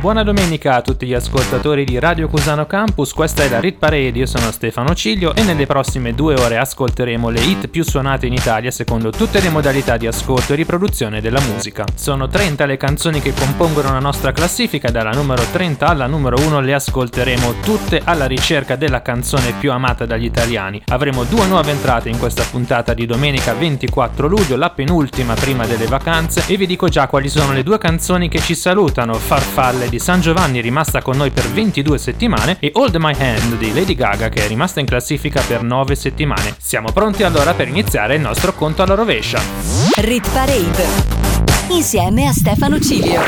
Buona domenica a tutti gli ascoltatori di Radio Cusano Campus, questa è la Rit Parade, io sono Stefano Ciglio e nelle prossime due ore ascolteremo le hit più suonate in Italia secondo tutte le modalità di ascolto e riproduzione della musica. Sono 30 le canzoni che compongono la nostra classifica, dalla numero 30 alla numero 1 le ascolteremo tutte alla ricerca della canzone più amata dagli italiani. Avremo due nuove entrate in questa puntata di domenica 24 luglio, la penultima prima delle vacanze e vi dico già quali sono le due canzoni che ci salutano, Farfalle di San Giovanni rimasta con noi per 22 settimane e Hold My Hand di Lady Gaga che è rimasta in classifica per 9 settimane. Siamo pronti allora per iniziare il nostro conto alla rovescia. Rit Parade insieme a Stefano Cilio.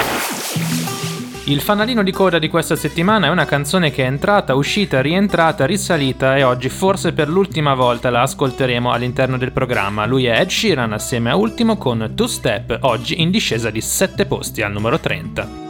Il fanalino di coda di questa settimana è una canzone che è entrata, uscita, rientrata, risalita e oggi forse per l'ultima volta la ascolteremo all'interno del programma. Lui è Ed Sheeran assieme a Ultimo con Two Step, oggi in discesa di 7 posti al numero 30.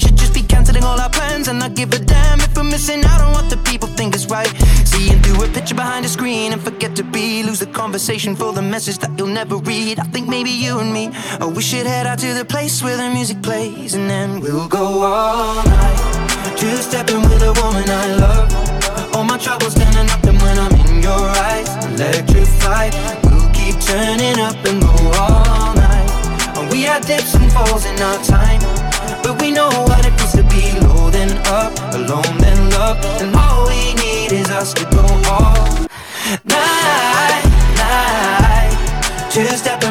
canceling all our plans and not give a damn if we're missing out on what the people think is right. Seeing through a picture behind a screen and forget to be. Lose the conversation for the message that you'll never read. I think maybe you and me, oh, we should head out to the place where the music plays and then we'll go all night. Two stepping with a woman I love. All my troubles standing up and when I'm in your eyes Electrified We'll keep turning up and go all night we had dips and falls in our time But we know what it feels to be low then up Alone then love. And all we need is us to go all night, night Two stepping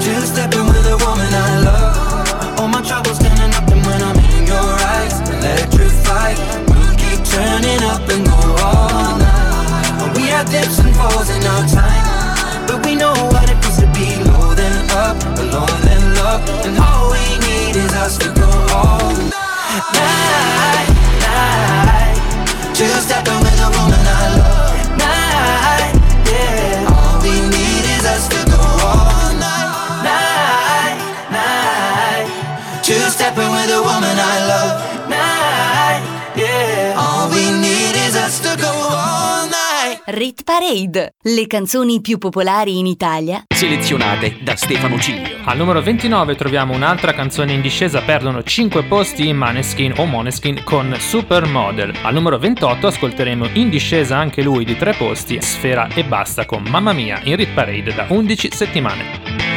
Two stepping with a woman I love. All my troubles standing up Parade, le canzoni più popolari in Italia Selezionate da Stefano Cilio. Al numero 29 troviamo un'altra canzone in discesa, perdono 5 posti in Maneskin o Moneskin con Supermodel. Al numero 28 ascolteremo in discesa anche lui di 3 posti, Sfera e Basta con Mamma Mia in Rit Parade da 11 settimane.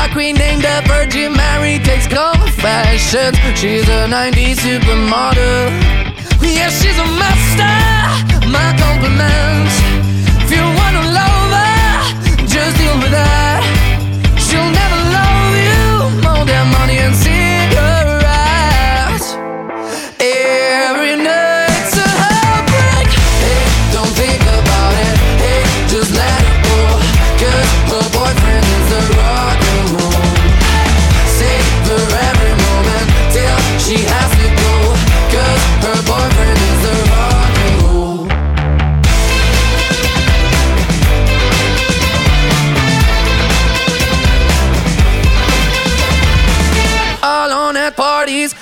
drag queen named the Virgin Mary takes confessions. She's a 90s supermodel. Yeah, she's a master. My compliments. If you wanna love her, just deal with that. She'll never love you more than money and cigarettes.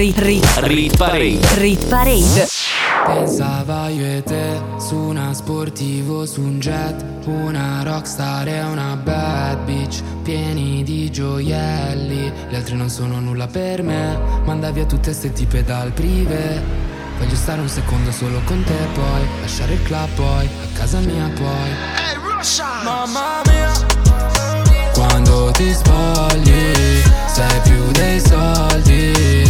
Rit, rit, Rit Parade. rit parade. Pensava io e te su una sportivo, su un jet, una rockstar e una bad bitch, pieni di gioielli. Le altre non sono nulla per me, manda via tutte ste tipe dal prive. Voglio stare un secondo solo con te poi, lasciare il club poi, a casa mia poi. Mamma mia. Quando ti spogli, sei più dei soldi.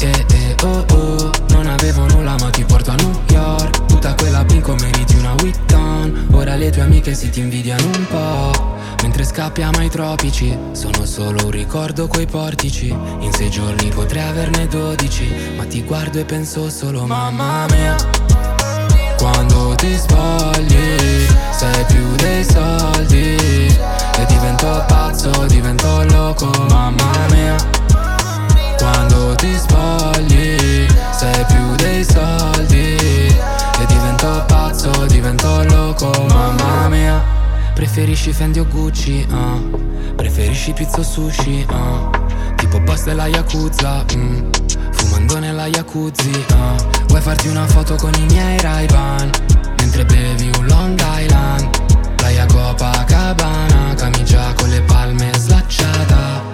Eh eh oh oh. Non avevo nulla ma ti porto a New York. Tutta quella bingo meriti una Witton. Ora le tue amiche si ti invidiano un po' Mentre scappiamo ai tropici Sono solo un ricordo quei portici. In sei giorni potrei averne 12 Ma ti guardo e penso solo mamma mia quando ti spogli sei più dei soldi. E divento pazzo, divento loco, mamma mia Quando ti spogli sei più dei soldi. E divento pazzo, divento loco, mamma mia. Preferisci Fendi o Gucci, ah. Preferisci pizza o sushi, ah. Tipo boss della Yakuza, mm. Fumando nella jacuzzi, ah. Vuoi farti una foto con i miei ray Mentre bevi un Long Island. Playa Copacabana Camicia con le palme slacciata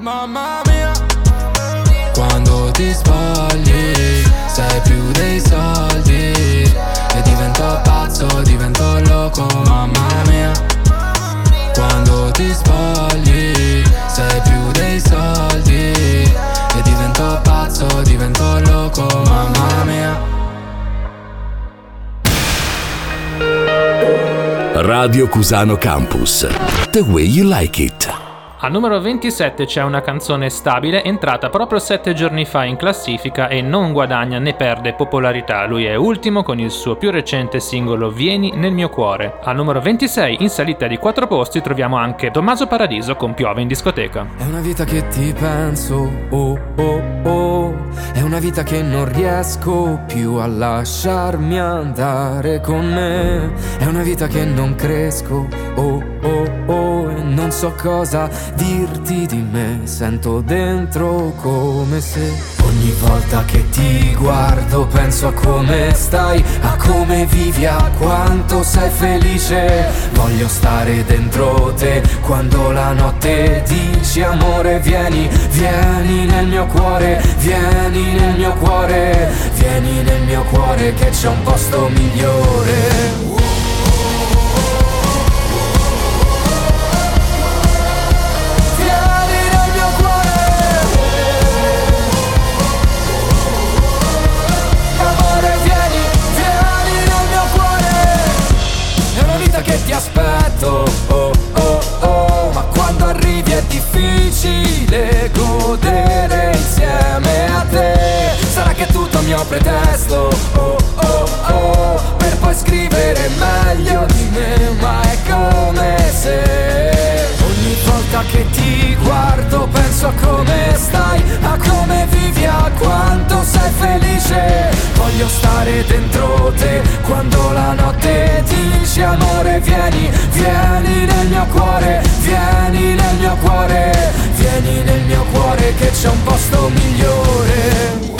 Mamma mia, quando ti spogli, sei più dei soldi. E divento pazzo, divento loco, mamma mia Quando ti spogli, sei più dei soldi E divento pazzo, divento loco, mamma mia Radio Cusano Campus. The way you like it. Al numero 27 c'è una canzone stabile entrata proprio 7 giorni fa in classifica e non guadagna né perde popolarità. Lui è ultimo con il suo più recente singolo Vieni nel mio cuore. Al numero 26 in salita di 4 posti troviamo anche Tommaso Paradiso con Piove in discoteca. È una vita che ti penso, oh oh oh È una vita che non riesco più a lasciarmi andare con me È una vita che non cresco, oh oh oh E non so cosa dirti di me. Sento dentro come se Ogni volta che ti guardo penso a come stai A come vivi, a quanto sei felice. Voglio stare dentro te quando la notte dici amore vieni Vieni nel mio cuore, vieni nel mio cuore Vieni nel mio cuore che c'è un posto migliore Oh oh oh oh, ma quando arrivi è difficile godere insieme a te. Sarà che tutto è un mio pretesto. Oh oh oh, per poi scrivere meglio di me, ma è come se volta che ti guardo penso a come stai A come vivi, a quanto sei felice. Voglio stare dentro te Quando la notte dici amore vieni Vieni nel mio cuore Vieni nel mio cuore Vieni nel mio cuore che c'è un posto migliore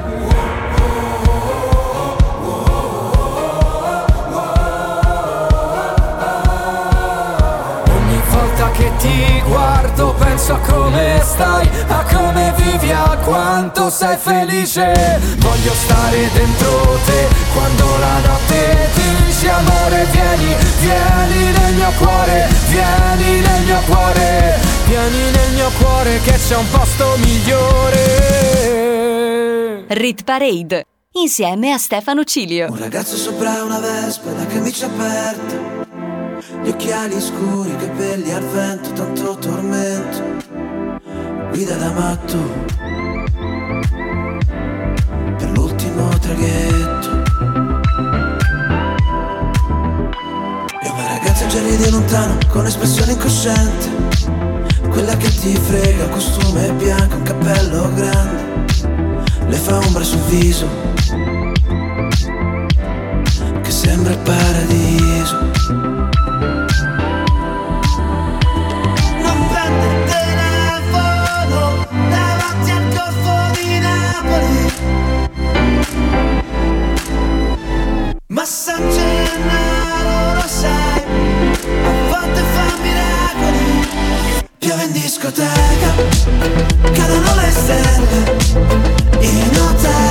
Guardo penso a come stai, a come vivi, a quanto sei felice. Voglio stare dentro te quando la notte ti dici amore vieni, vieni nel mio cuore, vieni nel mio cuore Vieni nel mio cuore che c'è un posto migliore. Rit Parade insieme a Stefano Cilio. Un ragazzo sopra una vespa, la camicia aperta gli occhiali scuri, capelli al vento, tanto tormento. Guida da matto per l'ultimo traghetto. E una ragazza già ride lontano con espressione incosciente. Quella che ti frega, costume bianco, un cappello grande. Le fa ombra sul viso. Sembra il paradiso. Ma San Gennaro lo sai, a volte fa miracoli. Piove in discoteca, cadono le stelle in hotel.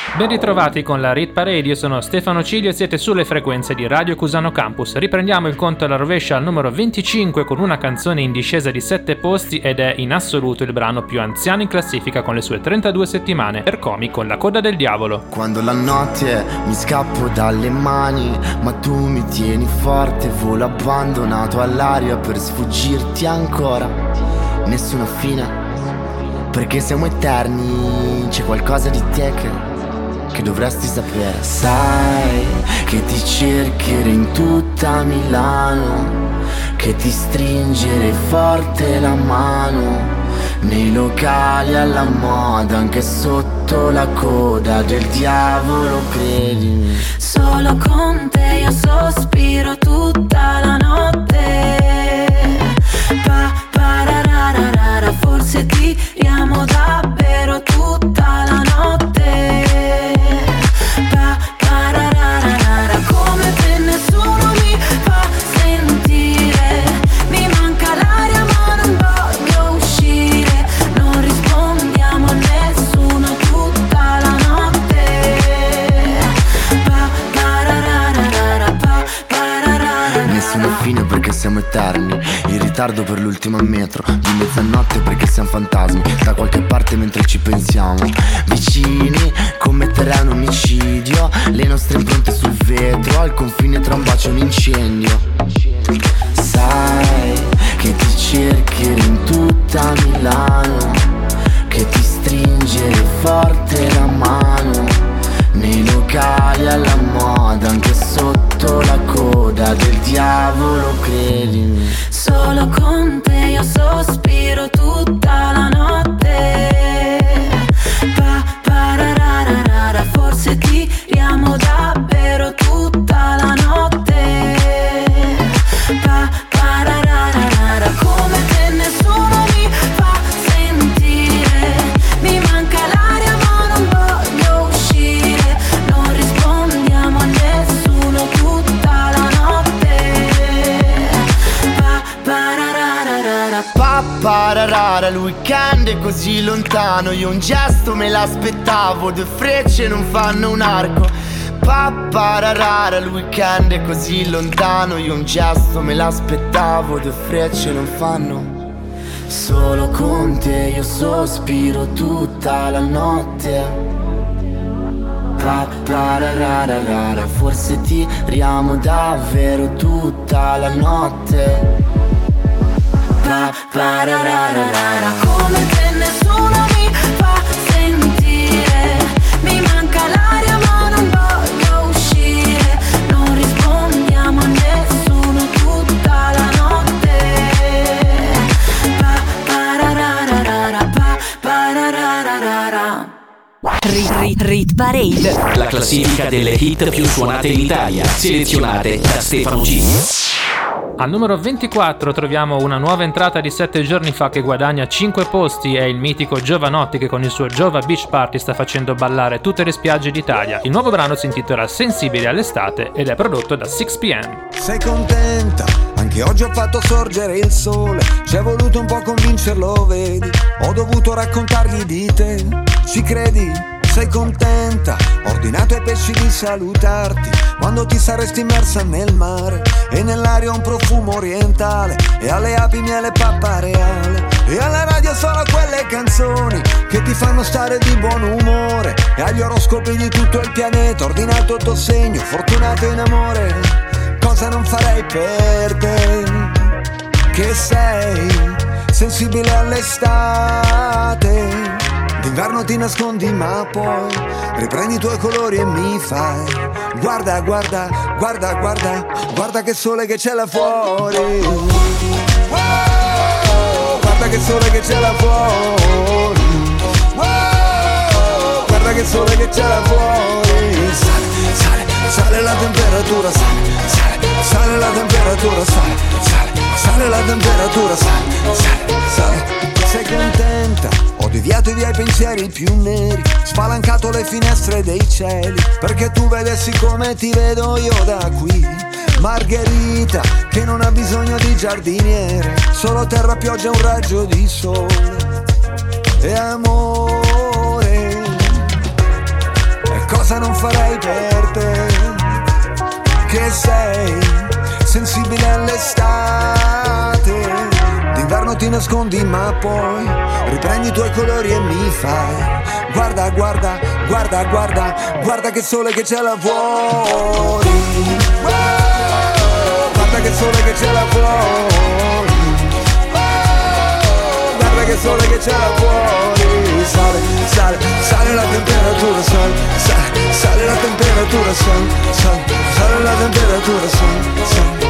Ben ritrovati con la Rit Parade, io sono Stefano Cilio e siete sulle frequenze di Radio Cusano Campus. Riprendiamo il conto alla rovescia al numero 25 con una canzone in discesa di 7 posti ed è in assoluto il brano più anziano in classifica con le sue 32 settimane, Ercomi con la coda del diavolo. Quando la notte mi scappo dalle mani, ma tu mi tieni forte, volo abbandonato all'aria per sfuggirti ancora. Nessuna fine, perché siamo eterni, c'è qualcosa di te che, che dovresti sapere. Sai che ti cercherei in tutta Milano, che ti stringere forte la mano. Nei locali alla moda, anche sotto la coda del diavolo, credimi. Solo con te io sospiro tutta la notte. Pa, parararara, forse tiriamo davvero tutta la notte. Eterni In ritardo per l'ultimo metro Di mezzanotte perché siamo fantasmi Da qualche parte mentre ci pensiamo. Vicini commetterai un omicidio Le nostre impronte sul vetro Al confine tra un bacio e un incendio. Sai che ti cercherò in tutta Milano Che ti stringere forte la mano nei locali alla moda, anche sotto la coda del diavolo, credimi. Solo con te io sospiro tutta la notte. Pa, parararara, forse tiriamo davvero pararara, il weekend è così lontano, io un gesto me l'aspettavo, due frecce non fanno un arco. Pa, pararara, il weekend è così lontano, io un gesto me l'aspettavo, due frecce non fanno. Solo con te io sospiro tutta la notte. Pa, pararara, forse tiriamo davvero tutta la notte. Pa, pararara, come te nessuno mi fa sentire. Mi manca l'aria ma non voglio uscire. Non rispondiamo a nessuno tutta la notte. Pa, parararara, pa, parararara. Rit Rit Rit Parade. La classifica delle hit più suonate in Italia. Selezionate da Stefano Cilio. Al numero 24 troviamo una nuova entrata di 7 giorni fa che guadagna 5 posti, è il mitico Giovanotti che con il suo Giova Beach Party sta facendo ballare tutte le spiagge d'Italia. Il nuovo brano si intitola Sensibile all'estate ed è prodotto da 6pm. Sei contenta? Anche oggi ho fatto sorgere il sole. Ci è voluto un po' convincerlo, vedi? Ho dovuto raccontargli di te. Ci credi? Sei contenta? Ordinato ai pesci di salutarti quando ti saresti immersa nel mare. E nell'aria un profumo orientale e alle api miele pappa reale e alla radio sono quelle canzoni che ti fanno stare di buon umore. E agli oroscopi di tutto il pianeta ordinato il tuo segno fortunato in amore. Cosa non farei per te? Che sei sensibile all'estate D'inverno ti nascondi ma poi riprendi i tuoi colori e mi fai Guarda, guarda, guarda, guarda, guarda che sole che c'è là fuori Guarda che sole che c'è là fuori Guarda che sole che c'è là fuori Sale, sale, sale la temperatura, sale, sale, sale la temperatura, sale, sale, sale la temperatura, sale, sale, sale. Sei contenta? Deviato via i pensieri più neri, spalancato le finestre dei cieli, perché tu vedessi come ti vedo io da qui. Margherita, che non ha bisogno di giardiniere, solo terra, pioggia, un raggio di sole e amore. E cosa non farei per te? Che sei sensibile all'estate. D'inverno ti nascondi ma poi riprendi i tuoi colori e mi fai. Guarda, guarda, guarda, guarda, guarda che sole che c'è là fuori. Guarda che sole che c'è là fuori. Guarda che sole che c'è là fuori. Sale, sale, sale la temperatura, sale, sale, sale la temperatura, sale, sale, sale la temperatura, sale, sale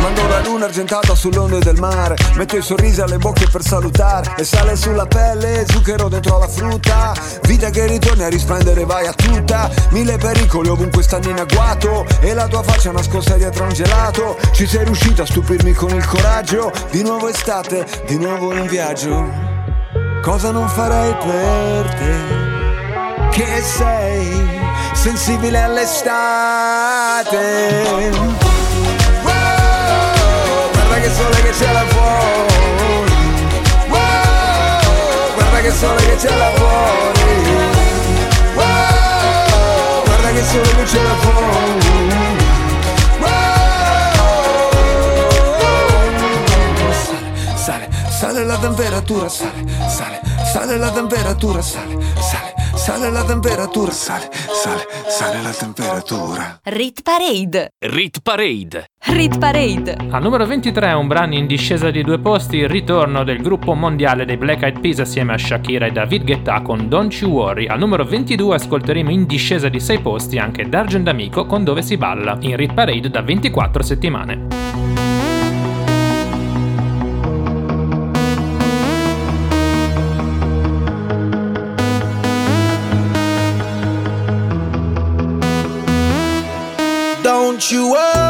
Mando la luna argentata sull'onde del mare. Metto i sorrisi alle bocche per salutare. E sale sulla pelle, zucchero dentro la frutta. Vita che ritorni a risplendere, vai a tutta. Mille pericoli ovunque stanno in agguato E la tua faccia nascosta dietro un gelato. Ci sei riuscito a stupirmi con il coraggio. Di nuovo estate, di nuovo in viaggio. Cosa non farei per te? Che sei sensibile all'estate che sole che c'è là fuori. Guarda che sole che c'è là fuori. Guarda che sole che c'è là fuori. Sale, sale la temperatura, sale, sale, sale la temperatura, sale, sale la temperatura, sale, sale, sale la temperatura. Rit Parade. Rit Parade. Rit Parade. Al numero 23 un brano in discesa di due posti, il ritorno del gruppo mondiale dei Black Eyed Peas assieme a Shakira e David Guetta con Don't You Worry. Al numero 22 ascolteremo in discesa di 6 posti anche D'Argent Amico con Dove si balla, in Rit Parade da 24 settimane. Don't you worry,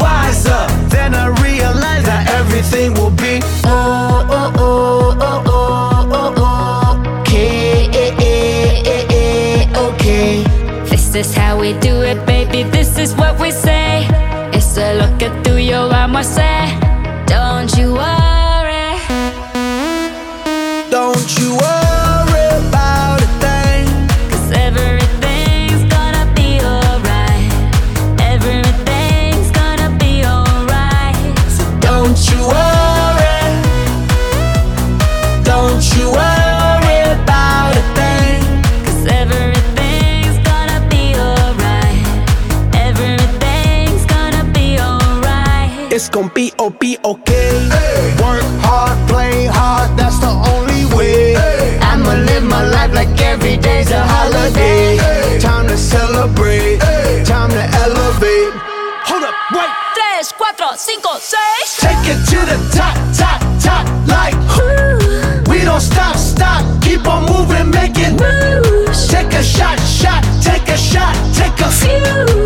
everything will be oh oh oh oh oh oh, oh. okay okay. This is how we do it, baby. This is what we It's gonna be be okay. Work hard, play hard, that's the only way. I'ma live my life like every day's a holiday. Time to celebrate, time to elevate. Hold up, wait. 3, 4, 5, 6. Take it to the top, top, top, like whoo. We don't stop, stop, keep on moving, make it moves. Take a shot, shot, take a shot, take a few.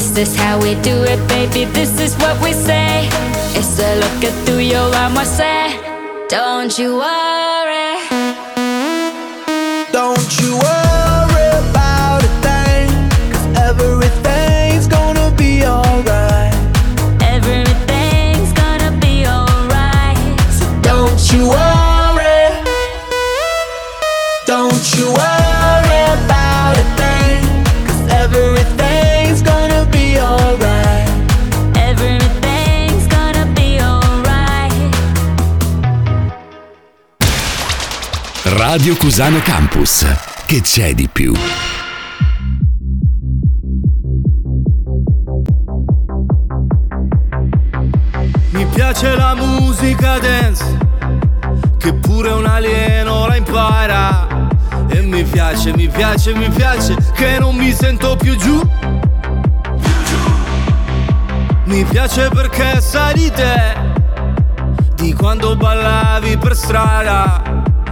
This is how we do it, baby. This is what we say. It's a look at through your armor, say. Don't you worry. Don't you worry Radio Cusano Campus. Che c'è di più? Mi piace la musica dance, che pure un alieno la impara. E mi piace, mi piace, mi piace, che non mi sento più giù. Mi piace perché sai di te, di quando ballavi per strada.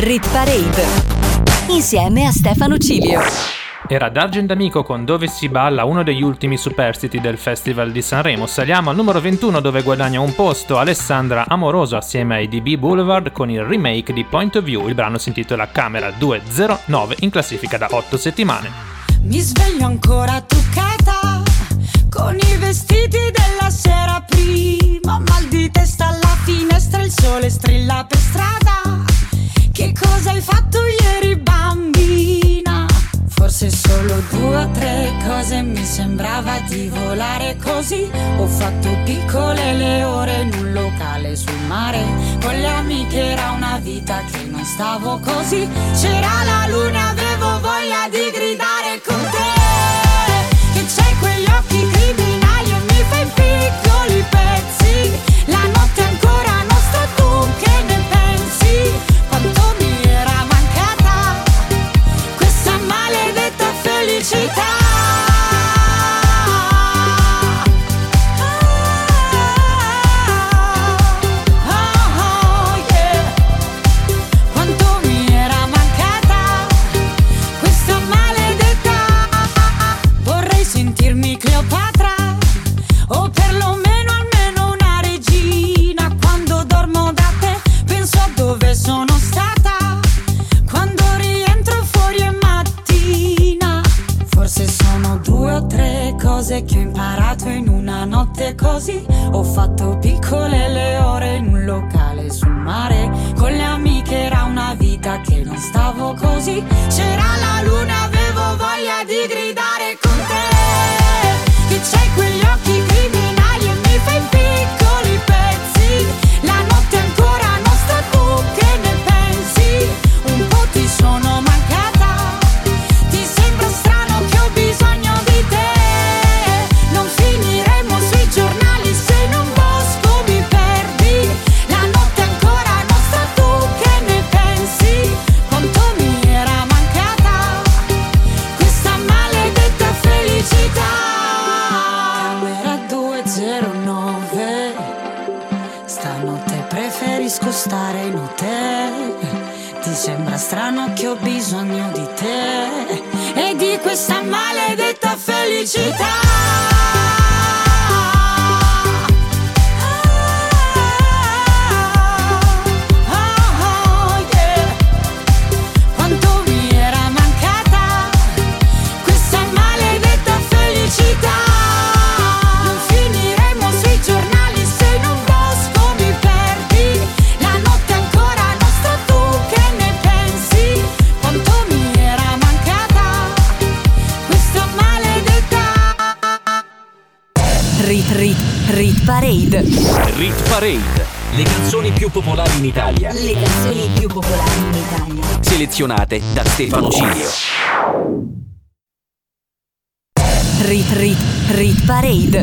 Rit Parade insieme a Stefano Cilio. Era D'Argent Amico con Dove si balla, uno degli ultimi superstiti del Festival di Sanremo. Saliamo al numero 21 dove guadagna un posto Alessandra Amoroso assieme ai DB Boulevard con il remake di Point of View. Il brano si intitola Camera 209 in classifica da 8 settimane. Mi sveglio ancora truccata con i vestiti della sera prima. Mal di testa alla finestra, il sole strilla per strada. Che cosa hai fatto ieri, bambina? Forse solo due o tre cose mi sembrava di volare così. Ho fatto piccole le ore in un locale sul mare. Con le amiche era una vita che non stavo così. C'era la luna, avevo voglia di gridare con te. Che c'hai quegli occhi criminali e mi fai piccoli pezzi. La notte ancora nostra, cambiato in una notte così. Ho fatto piccole le ore in un locale sul mare. Con le amiche era una vita che non stavo così. C'era la luna, avevo voglia di gridare con te. Che c'hai quegli occhi Selezionate da Stefano Cilio. Rit Rit Rit Parade.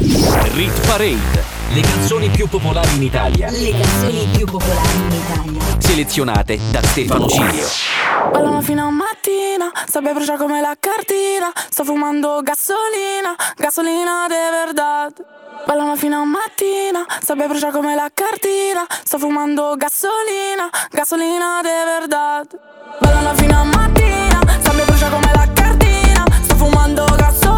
Rit Parade. Le canzoni più popolari in Italia. Le canzoni più popolari in Italia. Selezionate da Stefano Cilio. Ballano fino a mattina, sabbia brucia come la cartina. Sto fumando gasolina, gasolina de verdad. Ballano fino a mattina, sabbia brucia come la cartina. Sto fumando gasolina, gasolina de verdad. Ballano fino a mattina, sabbia brucia come la cartina. Sto fumando gasolina,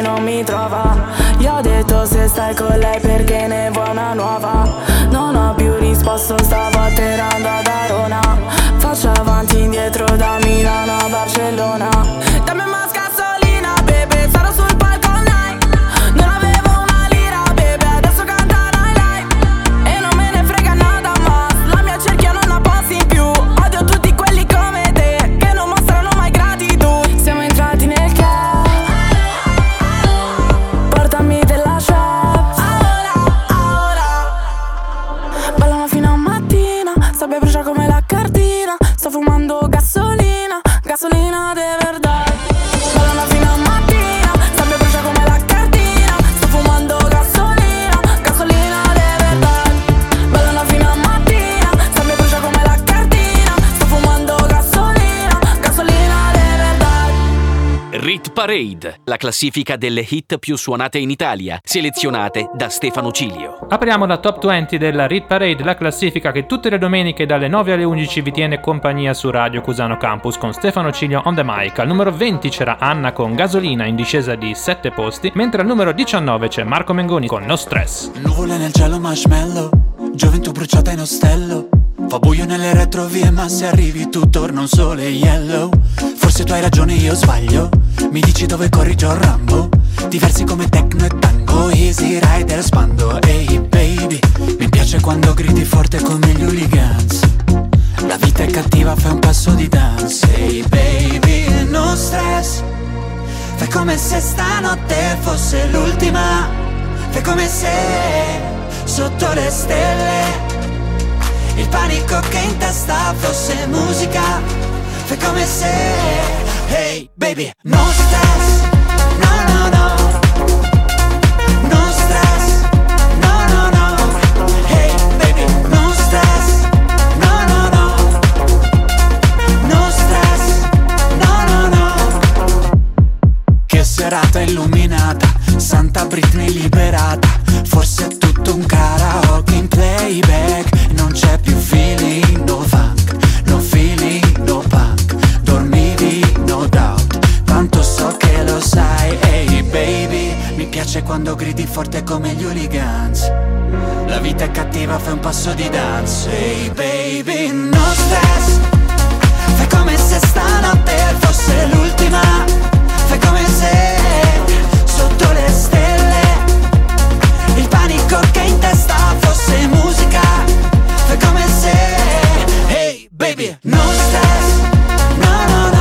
non mi trova. Gli ho detto se stai con lei perché ne vuoi una nuova. Non ho più risposto, stavo atterrando ad Arona. Faccio avanti indietro da Milano a Barcellona. Parade. La classifica delle hit più suonate in Italia. Selezionate da Stefano Cilio. Apriamo la top 20 della Rit Parade, la classifica che tutte le domeniche dalle 9 alle 11 vi tiene compagnia su Radio Cusano Campus con Stefano Ciglio on the mic. Al numero 20 c'era Anna con Gasolina in discesa di 7 posti, mentre al numero 19 c'è Marco Mengoni con No Stress. Nuvole nel cielo marshmallow Gioventù bruciata in ostello Fa buio nelle retrovie ma se arrivi tu torna un sole yellow. Forse tu hai ragione io sbaglio. Mi dici dove corri John Rambo. Diversi come techno e tango Easy rider spando. Ehi baby Mi piace quando gridi forte come gli hooligans. La vita è cattiva, fai un passo di danza Hey baby, no stress. Fai come se stanotte fosse l'ultima. Fai come se sotto le stelle il panico che in testa fosse musica Fai come se Hey baby No stress No no no. No stress No no no. Hey baby No stress No no no. No stress No no no. Che serata illuminata Santa Britney liberata. Forse è tutto un karaoke in playback sai Ehi hey baby Mi piace quando gridi forte come gli hooligans. La vita è cattiva, fai un passo di danza Ehi hey baby, no stress. Fai come se stanotte fosse l'ultima Fai come se sotto le stelle Il panico che in testa fosse musica. Fai come se Hey baby No stress no no No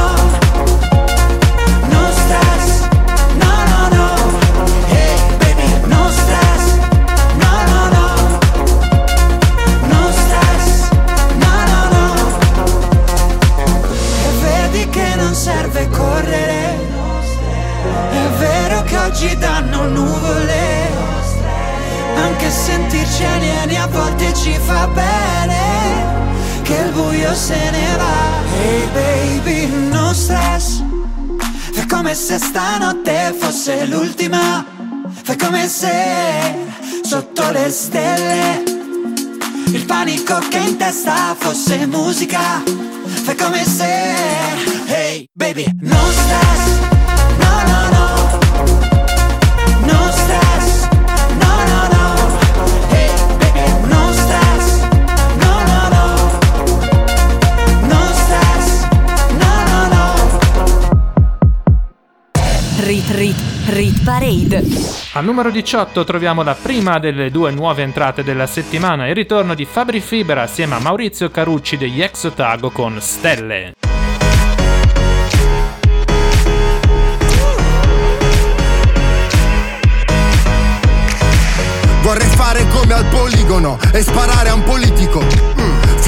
se ne va. Hey baby, no stress. Fai come se stanotte fosse l'ultima. Fai come se sotto le stelle Il panico che in testa fosse musica. Fai come se Hey baby, no stress Rit Rit Parade. Al numero 18 troviamo la prima delle due nuove entrate della settimana, il ritorno di Fabri Fibera assieme a Maurizio Carucci degli Ex Otago con Stelle. Vorrei fare come al poligono e sparare a un politico. Mm.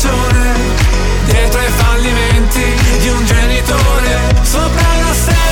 fine stagione, dietro ai fallimenti di un genitore, sopra una stella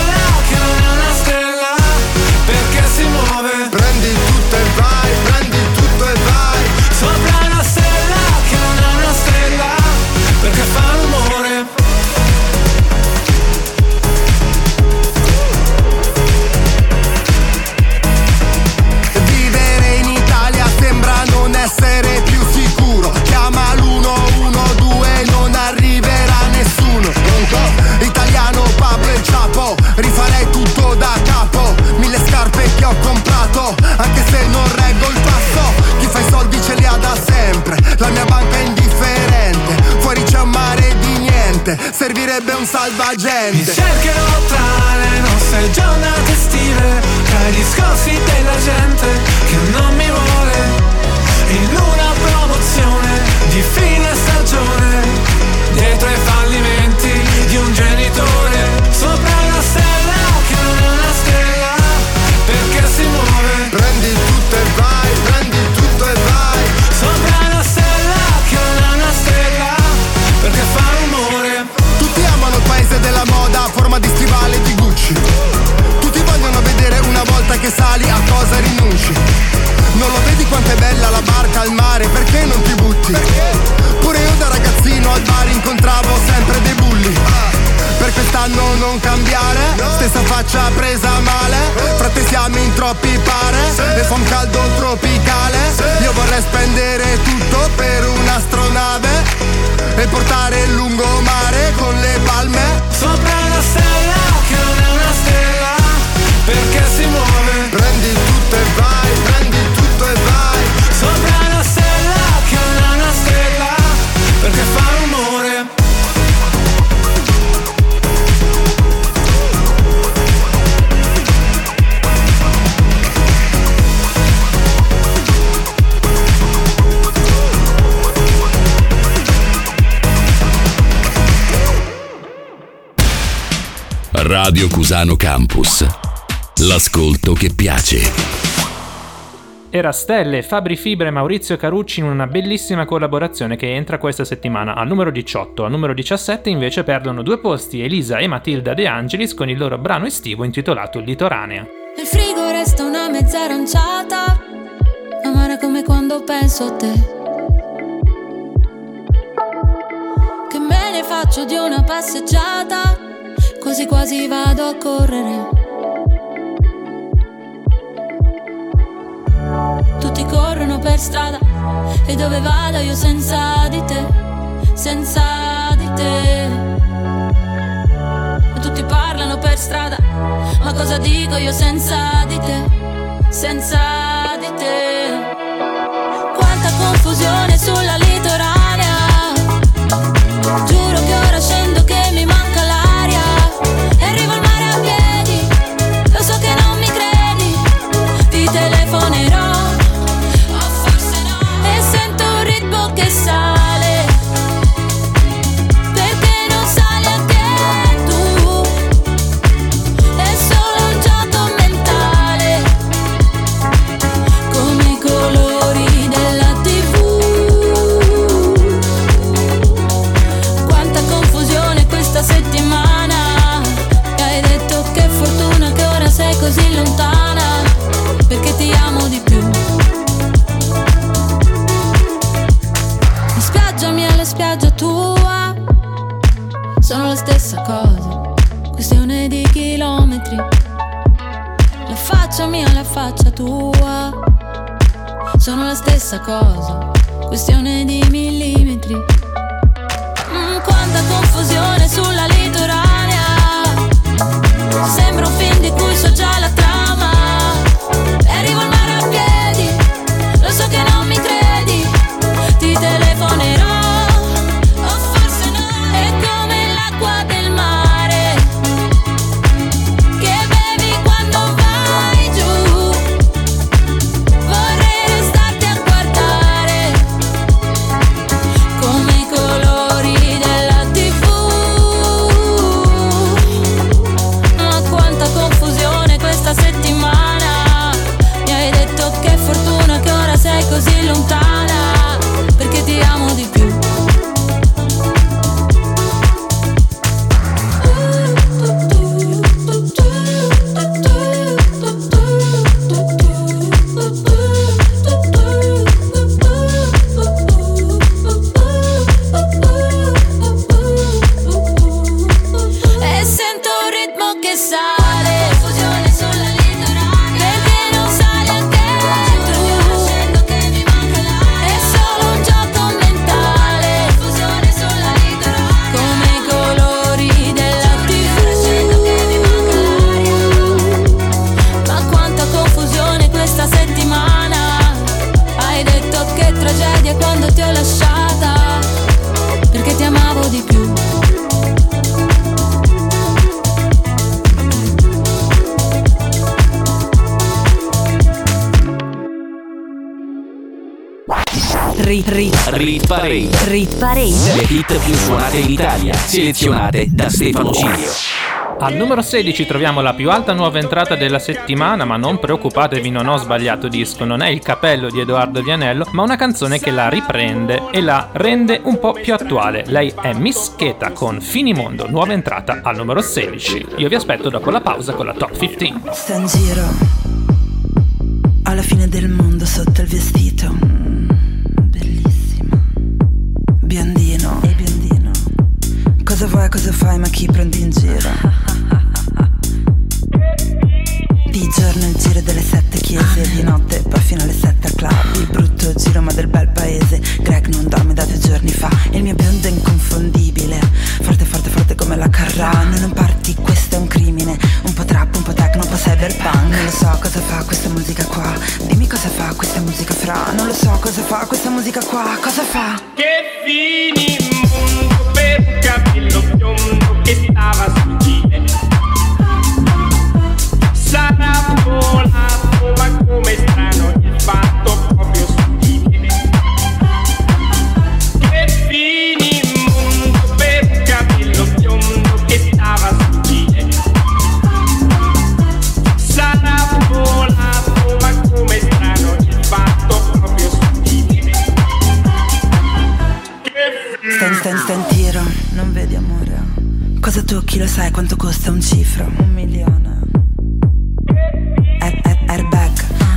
di niente Servirebbe un Mi salvagente cercherò tra le nostre giornate estive, tra i discorsi della gente che non mi vuole, in una promozione di fine stagione, dietro ai fallimenti faccia presa male. Frate siamo in troppi pare. Le fa un caldo tropicale. Io vorrei spendere tutto per un'astronave E portare il lungomare con le palme. Sopra una stella che non è una stella Perché si muove. Prendi tutto e vai, prendi tutto e vai. Sopra una stella che non è una stella Perché fa Radio Cusano Campus. L'ascolto che piace. Era Stelle, Fabri Fibra e Maurizio Carucci in una bellissima collaborazione che entra questa settimana al numero 18. Al numero 17 invece perdono due posti Elisa e Matilda De Angelis con il loro brano estivo intitolato Litoranea. Nel frigo resta una mezza aranciata, amara come quando penso a te. Che me ne faccio di una passeggiata, quasi quasi vado a correre. Tutti corrono per strada e dove vado io senza di te, senza di te. Tutti parlano per strada, ma cosa dico io senza di te, senza di te? Quanta confusione sulla litoranea, faccia mia la faccia tua sono la stessa cosa, questione di millimetri. Mm, quanta confusione sulla litoranea, sembra un film di cui so già la trama. E arrivo al mare a piedi, lo so che non mi credi, ti telefonerò. Selezionate da Stefano Cilio. Al numero 16 troviamo la più alta nuova entrata della settimana, ma non preoccupatevi, non ho sbagliato disco, non è il capello di Edoardo Vianello, ma una canzone che la riprende e la rende un po' più attuale. Lei è Miss Cheta con Finimondo, nuova entrata al numero 16. Io vi aspetto dopo la pausa con la top 15. Sta in giro alla fine del mondo sotto il vestito. Cosa fai ma chi prendi in giro? Di giorno il giro delle sette chiese Di notte poi fino alle sette al club. Il brutto giro ma del bel paese. Greg non dorme da due giorni fa. Il mio biondo è inconfondibile. Forte forte forte come la Carrà. Non parti, questo è un crimine. Un po' trap, un po' techno, un po' cyberpunk. Non lo so cosa fa questa musica qua. Dimmi cosa fa questa musica fra. Non lo so cosa fa questa musica qua. Cosa fa? Che fini mondo per capirlo capello biondo che stava sul gile tocchi lo sai quanto costa un cifro? Un milione. Air- air- Airbag.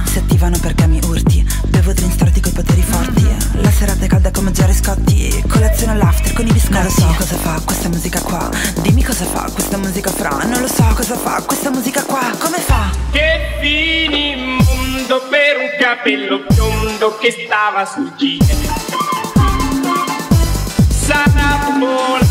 Si attivano perché mi urti. Bevo drink storti coi poteri forti. La serata è calda come Jerry Scotti. Colazione all'after con i biscotti. Non lo so cosa fa questa musica qua. Dimmi cosa fa questa musica fra. Non lo so cosa fa questa musica qua. Come fa? Che fini mondo per un capello biondo che stava sul gile Sarà volato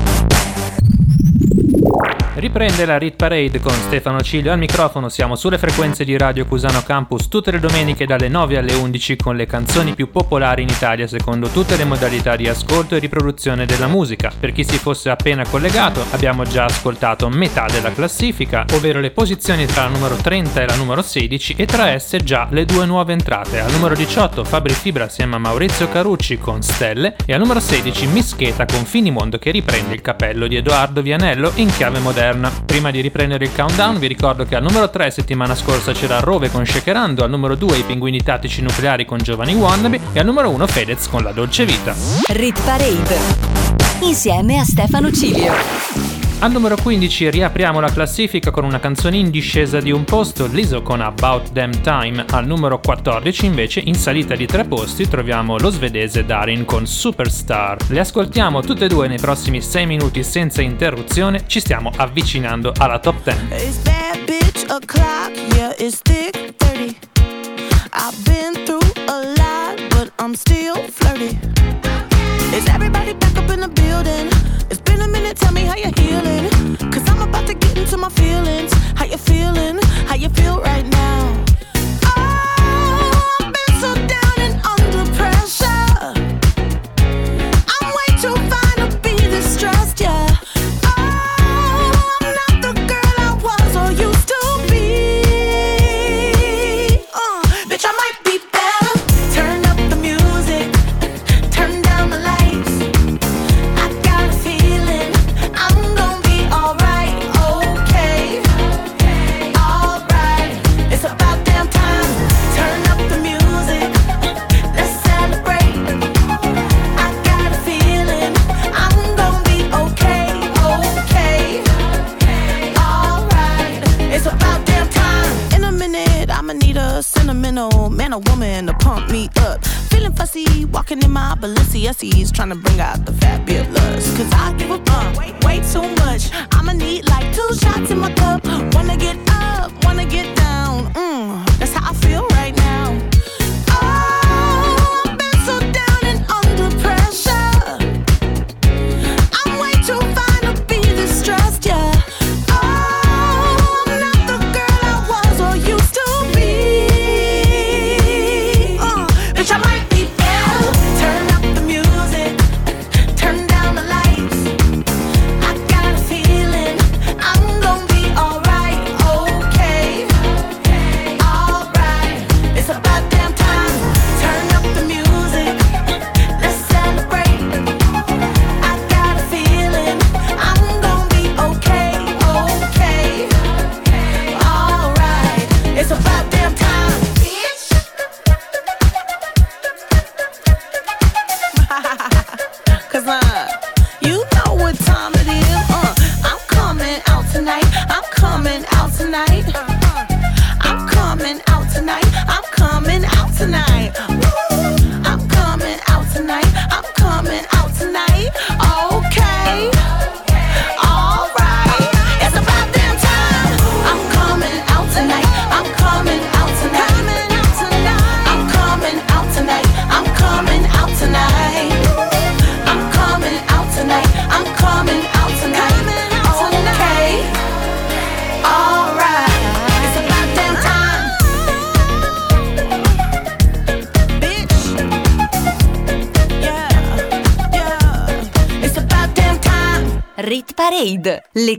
Riprende la Rit Parade con Stefano Ciglio al microfono, siamo sulle frequenze di Radio Cusano Campus tutte le domeniche dalle 9 alle 11 con le canzoni più popolari in Italia secondo tutte le modalità di ascolto e riproduzione della musica. Per chi si fosse appena collegato, abbiamo già ascoltato metà della classifica, ovvero le posizioni tra la numero 30 e la numero 16 e tra esse già le due nuove entrate. Al numero 18 Fabri Fibra assieme a Maurizio Carucci con Stelle e al numero 16 Mischeta con Finimondo che riprende il cappello di Edoardo Vianello in chiave moderna. Prima di riprendere il countdown vi ricordo che al numero 3 settimana scorsa c'era Rove con Shakerando, al numero 2 i pinguini tattici nucleari con Giovanni Wannabe e al numero 1 Fedez con La Dolce Vita. Rit Parade. Insieme a Stefano Cilio. Al numero 15 riapriamo la classifica con una canzone in discesa di un posto, l'ISO con About Damn Time. Al numero 14 invece in salita di tre posti troviamo lo svedese Darin con Superstar. Le ascoltiamo tutte e due nei prossimi 6 minuti senza interruzione, ci stiamo avvicinando alla top 10. How you're healing. trying to bring out the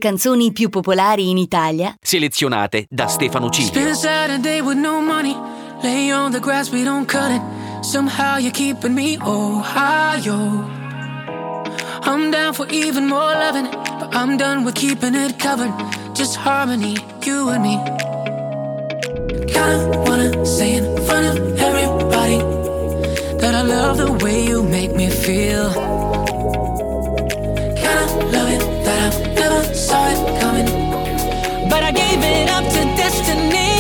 canzoni più popolari in Italia, selezionate da Stefano Ciglio. Lay on the grass, we don't cut it. Somehow you're keeping me Ohio. I'm down for even more loving, I'm done with keeping it covered. Just harmony, you and me. Kinda wanna say in front of everybody that I love the way you make me feel. Kinda love it but I gave it up to destiny.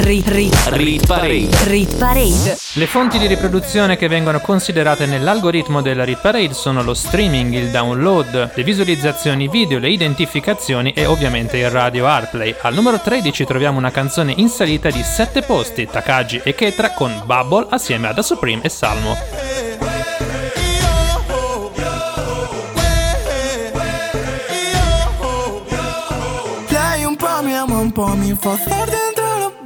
Rit, rit, Rit Parade. rit parade. Le fonti di riproduzione che vengono considerate nell'algoritmo della Rit Parade sono lo streaming, il download, le visualizzazioni video, le identificazioni e ovviamente il radio Airplay. Al numero 13 troviamo una canzone in salita di 7 posti, Takagi e Ketra con Bubble assieme a Da Supreme e Salmo. Un po' mi ama, un po' mi fa star dentro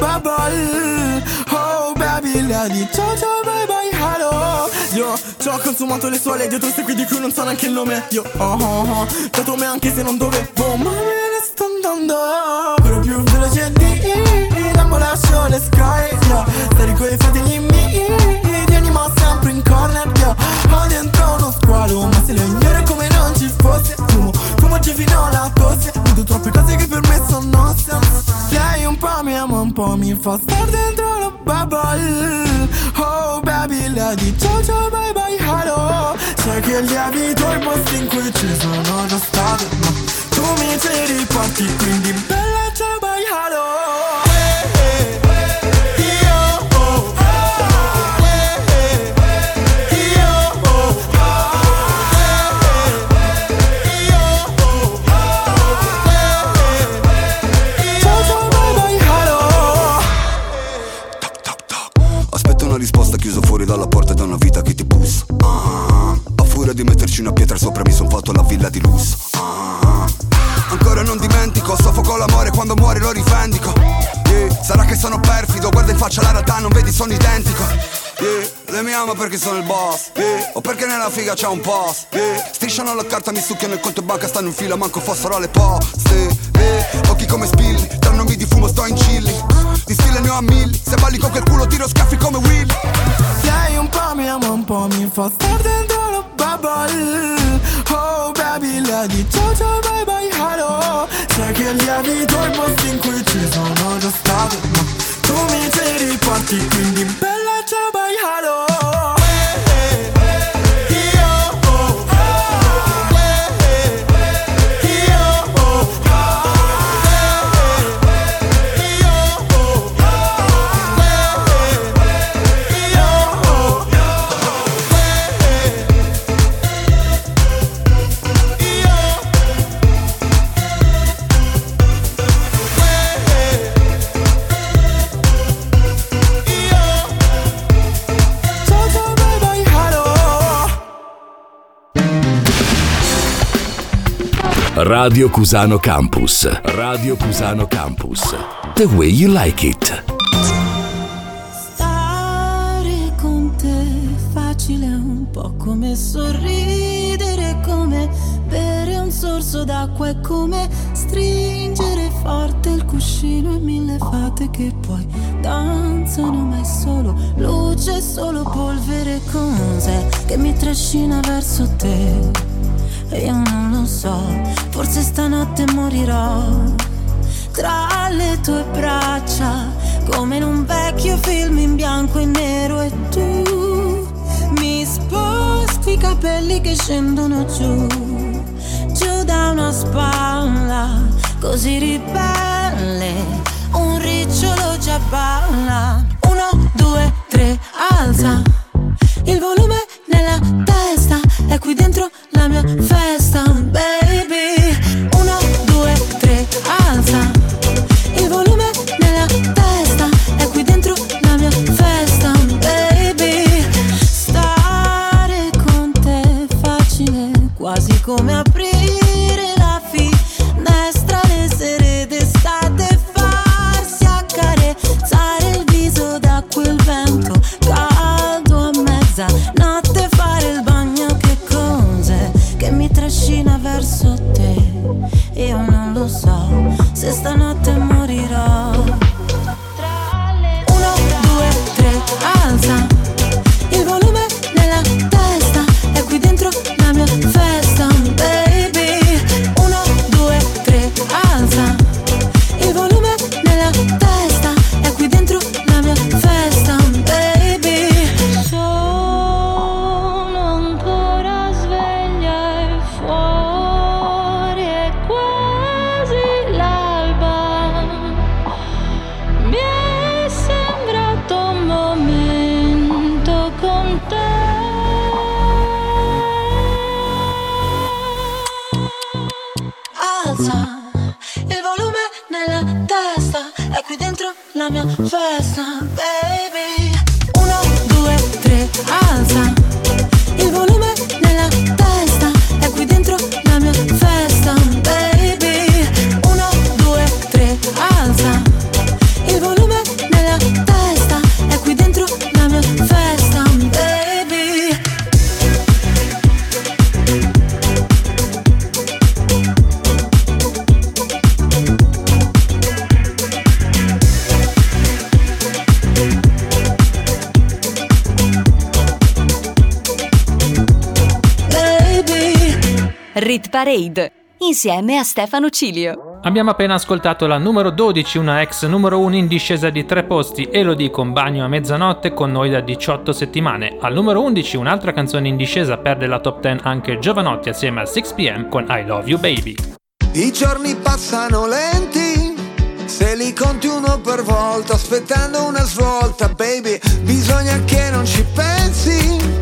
bubble. Oh baby, di ciao ciao bye bye hello. Io ci ho consumato le suole dietro segui di cui non so neanche il nome. Io oh oh oh, dato me anche se non dovevo Ma me ne sto andando. Però più veloce di Dammo lascio le sky. Yeah. Stare con i fratelli miei Ti anima sempre in corner. Yeah. Ho dentro uno squalo Ma se lo ignoro come non ci fosse Fumo, giù fino alla tosse Vedo troppe cose che per me sono sense Lei un po' mi ama, un po' mi fa star dentro la bubble. Oh baby, lei di ciao ciao bye bye hello. Sai che lievito i posti in cui ci sono già stato. Ma tu mi ci riporti quindi bella ciao bye hello una pietra sopra mi son fatto la villa di lusso. Ah, Ancora non dimentico, soffoco l'amore quando muore lo rivendico. Yeah, Sarà che sono perfido, guarda in faccia la realtà, non vedi sono identico. Yeah, Lei mi ama perché sono il boss. Yeah, O perché nella figa c'è un post. Yeah, Strisciano la carta, mi succhiano il conto in banca, stanno in fila, manco fossero alle poste. Yeah, Occhi come spilli, tra nomi di fumo sto in chilli. Di stile ne ho a mille, se balli con quel culo tiro schiaffi come Will Lei un po' mi ama, un po' mi fa star dentro bubble Oh baby, di ciao ciao bye bye hello Sai che lievito i posti in cui ci sono già stato Ma tu mi ci riporti, quindi bella ciao bye hello Radio Cusano Campus. Radio Cusano Campus. The way you like it. Stare con te facile è un po' come sorridere, come bere un sorso d'acqua, è come stringere forte il cuscino e mille fate che poi danzano, ma è solo luce, solo polvere, cos'è che mi trascina verso te? Io non lo so, forse stanotte morirò tra le tue braccia, come in un vecchio film in bianco e nero e tu mi sposti i capelli che scendono giù, giù da una spalla, così ribelle, un ricciolo già balla. Parade insieme a Stefano Cilio. Abbiamo appena ascoltato la numero 12, una ex numero 1 in discesa di tre posti, Elodie con Bagno a mezzanotte con noi da 18 settimane. Al numero 11 un'altra canzone in discesa perde la top 10 anche Giovanotti assieme a 6pm con I Love You Baby. I giorni passano lenti, se li conti uno per volta, aspettando una svolta, baby, bisogna che non ci pensi,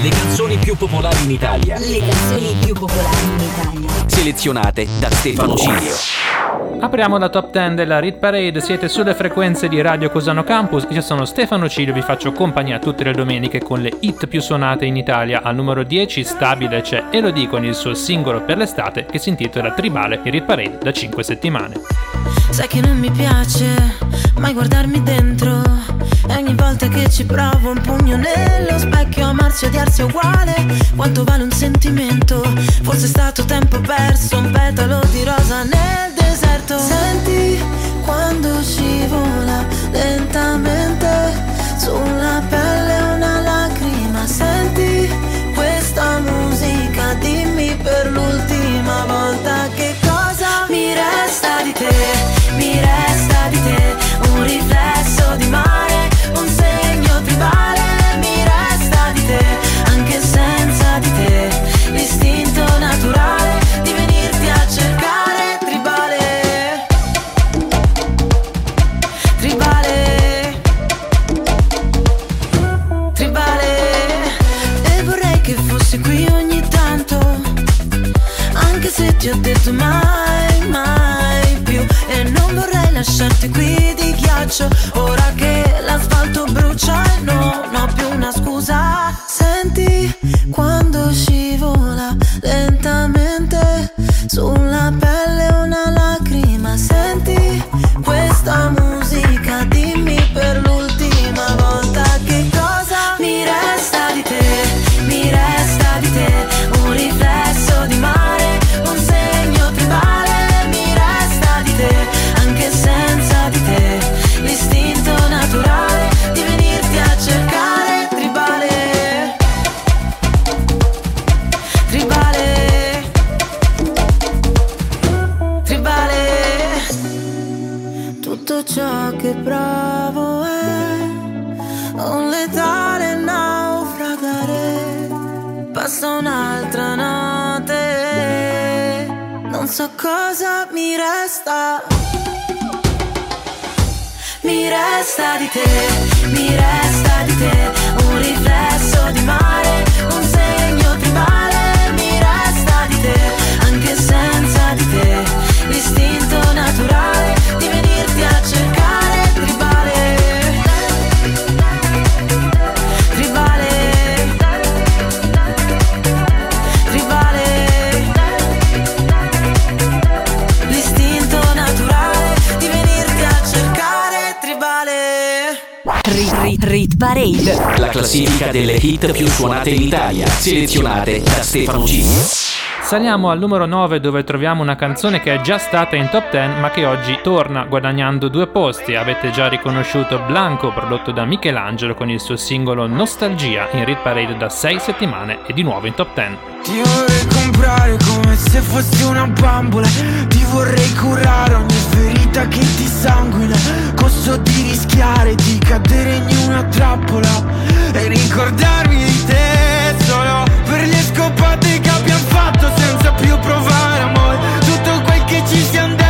Le canzoni più popolari in Italia. Le canzoni più popolari in Italia. Selezionate da Stefano Cilio. Apriamo la top 10 della Rit Parade, siete sulle frequenze di Radio Cusano Campus, io sono Stefano Cilio, vi faccio compagnia tutte le domeniche con le hit più suonate in Italia. Al numero 10 stabile c'è Elodie con il suo singolo per l'estate che si intitola Tribale in Rit Parade da 5 settimane. Sai che non mi piace mai guardarmi dentro E ogni volta che ci provo un pugno nello specchio Amarsi e odiarsi è uguale. Quanto vale un sentimento? Forse è stato tempo perso Un petalo di rosa nel deserto. Senti quando scivola lentamente Sulla pelle ti ho detto mai, mai più e non vorrei lasciarti qui di ghiaccio. Ora che l'asfalto brucia e non ho più una scusa. Senti quando scivola lentamente Sulla pelle una lacrima. Senti questa musica che provo è un letale naufragare. Passa un'altra notte, non so cosa mi resta. Mi resta di te, mi resta di te, un riflesso di mare, un segno tribale. Mi resta di te, anche senza di te, l'istinto naturale Parade. La classifica delle hit più suonate in Italia, selezionate da Stefano G. Saliamo al numero 9 dove troviamo una canzone che è già stata in top 10 ma che oggi torna guadagnando due posti. Avete già riconosciuto Blanco prodotto da Michelangelo con il suo singolo Nostalgia in Rit Parade da 6 settimane e di nuovo in top 10. Ti vorrei comprare come se fossi una bambola Ti vorrei curare ogni ferita che ti sanguina Costo di rischiare di cadere in una trappola E ricordarmi di te solo per le scopate che abbiamo fatto senza più provare amore. Tutto quel che ci siamo detti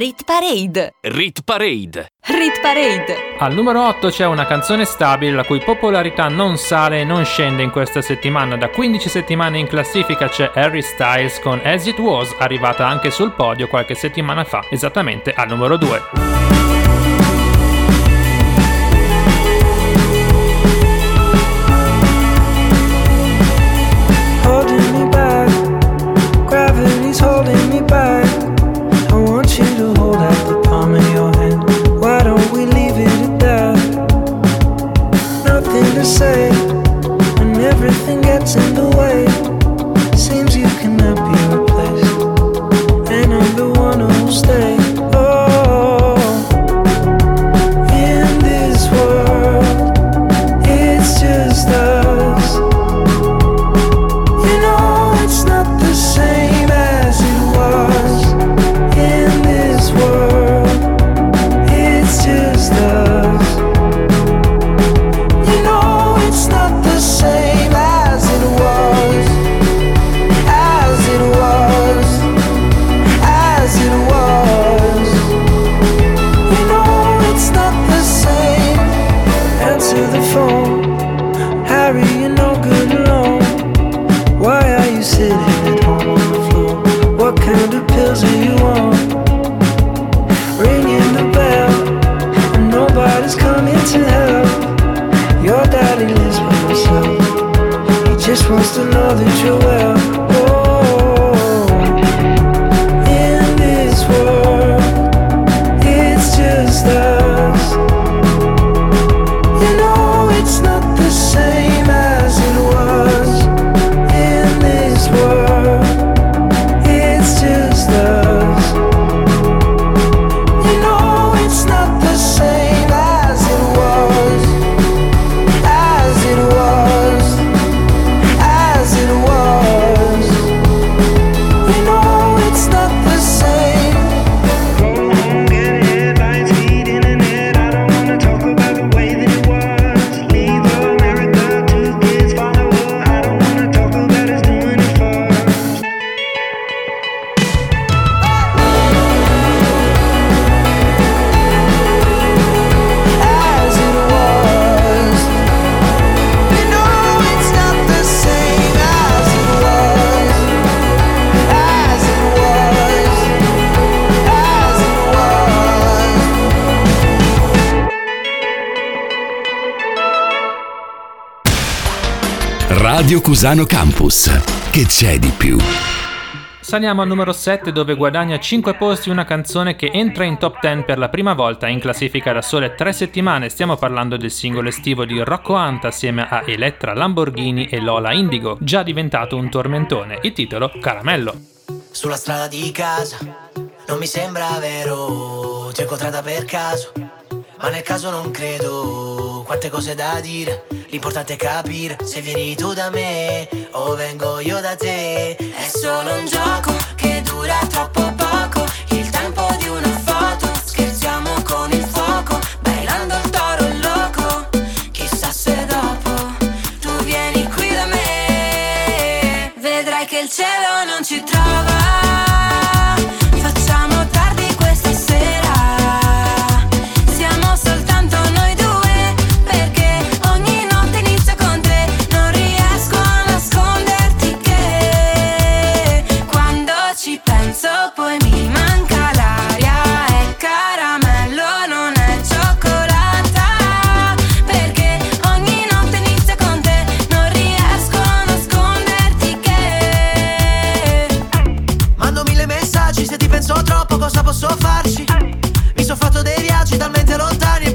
Rit Parade. Rit Parade. Rit Parade. Al numero 8 c'è una canzone stabile la cui popolarità non sale e non scende in questa settimana. Da 15 settimane in classifica c'è Harry Styles con As It Was, arrivata anche sul podio qualche settimana fa, esattamente al numero 2. Radio Cusano Campus. Che c'è di più? Saliamo al numero 7 dove guadagna 5 posti una canzone che entra in top 10 per la prima volta in classifica da sole 3 settimane. Stiamo parlando del singolo estivo di Rocco Anta assieme a Elettra Lamborghini e Lola Indigo, già diventato un tormentone. Il titolo Caramello. Sulla strada di casa non mi sembra vero, ti ho incontrata per caso, ma nel caso non credo. Quante cose da dire, l'importante è capire se vieni tu da me o vengo io da te. È solo un gioco che dura troppo poco, il tempo di una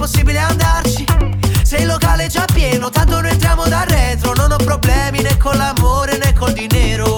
lontani, è possibile andarci. Se il locale è già pieno, tanto noi entriamo da retro. Non ho problemi né con l'amore né col dinero.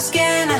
Sulla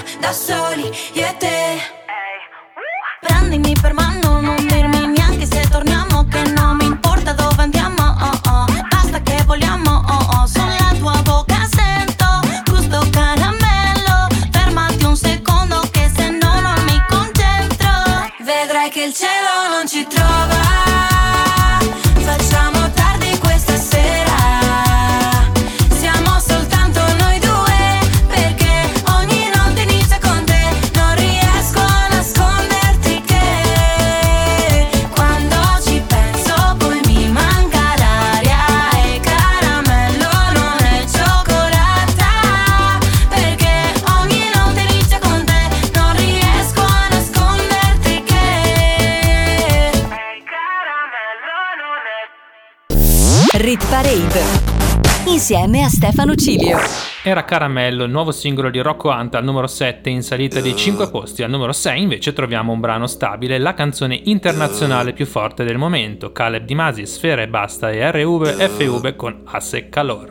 Rit Parade insieme a Stefano Cilio. Era Caramello, il nuovo singolo di Rocco Anta al numero 7 in salita di 5 posti. Al numero 6 invece troviamo un brano stabile, la canzone internazionale più forte del momento, Caleb Di Masi, Sfera e Basta e RV FV con Asse Calor.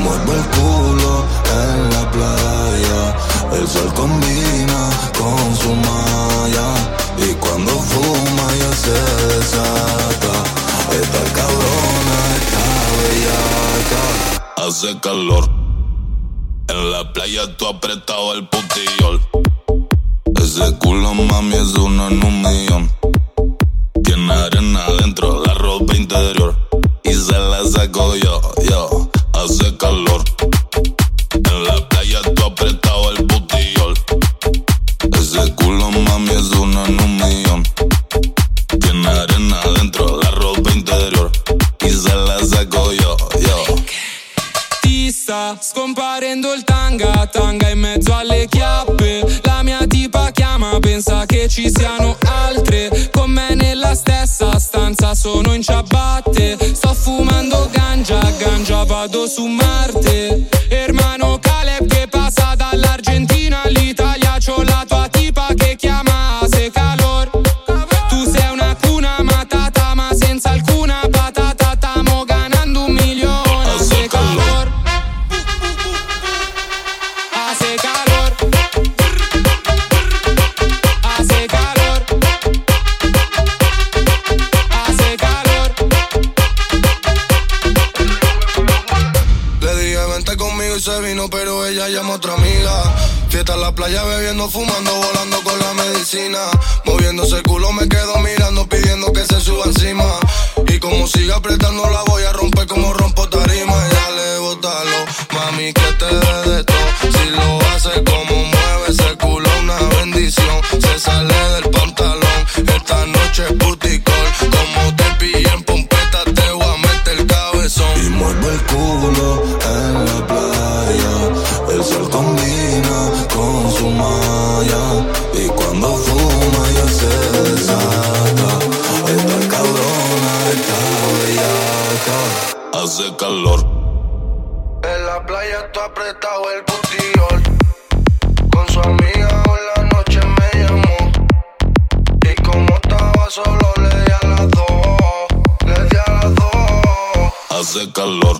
mueve el culo en la playa. El sol combina con su malla. Y cuando fuma ya se desata. Esta cabrona está bellaca. Hace calor. En la playa tú apretado el putillol. Ese culo mami es uno en un millón. Tiene arena adentro, la ropa interior. Y se la saco yo, yo. Hace calor. En la playa tú apretado el putillol. Ese culo mami es uno en un millón. Tiene arena adentro, la ropa interior. Y se la saco yo, yo. Ti sta scomparendo il tanga, tanga in mezzo alle chiappe. La mia tipa chiama, pensa che ci siano stanza sono in ciabatte. Sto fumando ganja, ganja vado su Marte. Hermano vino, pero ella llama a otra amiga. Fiesta en la playa, bebiendo, fumando, volando con la medicina. Moviéndose el culo, me quedo mirando, pidiendo que se suba encima. Y como siga apretando, la voy a romper como rompo tarima. Y dale, bótalo, mami, que te Hace calor. En la playa está apretado el botillón. Con su amiga hoy la noche me llamó. Y como estaba solo le di a las dos. Le di a las dos. Hace calor.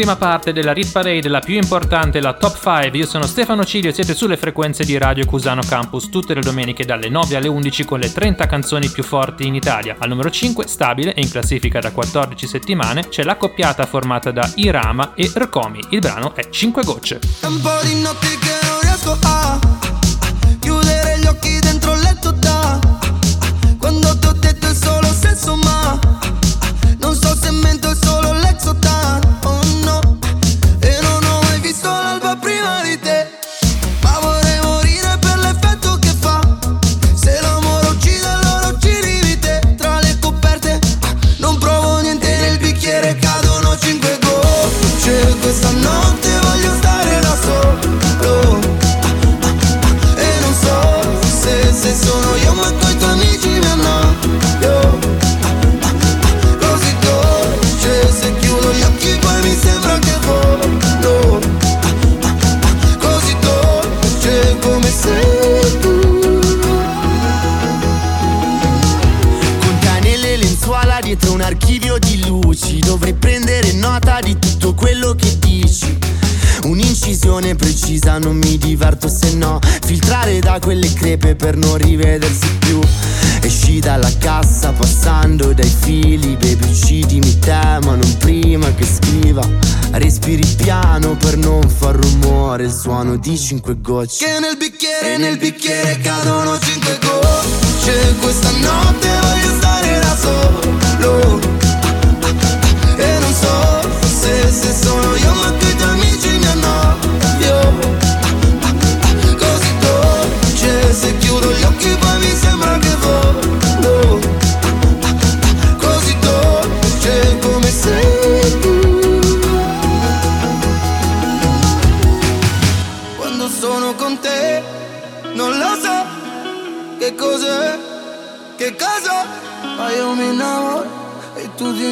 Ultima parte della Rit Parade, la più importante, la top 5. Io sono Stefano Cilio e siete sulle frequenze di Radio Cusano Campus tutte le domeniche dalle 9 alle 11 con le 30 canzoni più forti in Italia. Al numero 5, stabile e in classifica da 14 settimane, c'è l'accoppiata formata da Irama e Rkomi. Il brano è 5 gocce. Un po' di notti che non riesco a Un'incisione precisa non mi diverto se no. Filtrare da quelle crepe per non rivedersi più. Esci dalla cassa passando dai fili Baby uccidimi te ma non prima che scriva. Respiri piano per non far rumore Il suono di cinque gocce. Che nel bicchiere, nel bicchiere cadono cinque gocce. Questa notte voglio stare da solo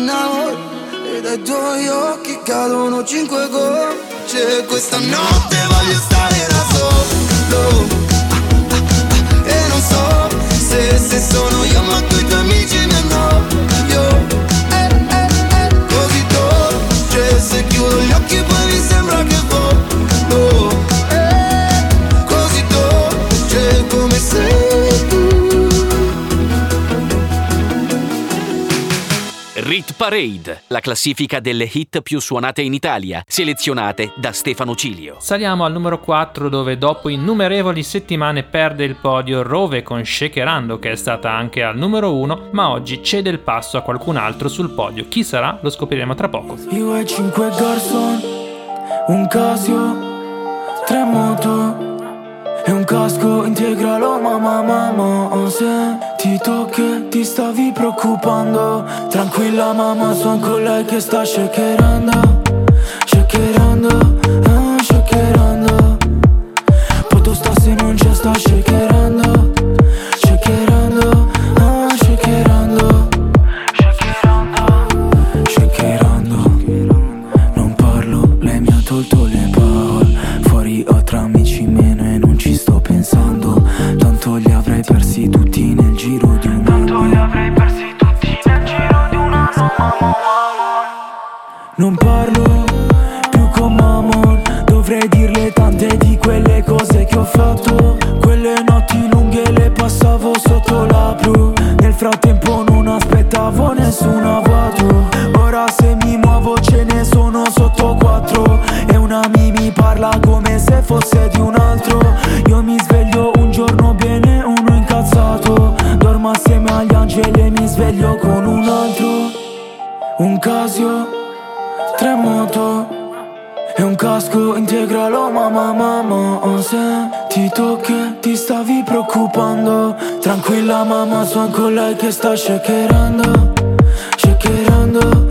tu ti innamori E dai tuoi occhi cadono cinque gocce. Questa notte voglio stare da solo. E non so se, se sono io ma coi tuoi amici Parade, la classifica delle hit più suonate in Italia, selezionate da Stefano Cilio. Saliamo al numero 4 dove dopo innumerevoli settimane perde il podio Rove con Shakerando che è stata anche al numero 1 ma oggi cede il passo a qualcun altro sul podio. Chi sarà? Lo scopriremo tra poco. Io e cinque garçon, un Casio, tre moto e un casco integralo mamma mamma oh, Se ti tocca ti stavi preoccupando. Tranquilla mamma son con lei che sta shakerando Shakerando, ah, shakerando. Poto sta se non c'è sta shakerando fatto Quelle notti lunghe le passavo sotto la blu. Nel frattempo non aspettavo nessun avvato. Ora se mi muovo ce ne sono sotto quattro. E una mi mi parla come se fosse di un altro. Io mi sveglio un giorno bene, uno incazzato. Dormo assieme agli angeli e mi sveglio con un altro. Un Casio, tre moto e un casco integralo mamma mamma Se ti tocca ti stavi preoccupando. Tranquilla mamma son con lei che sta shakerando shakerando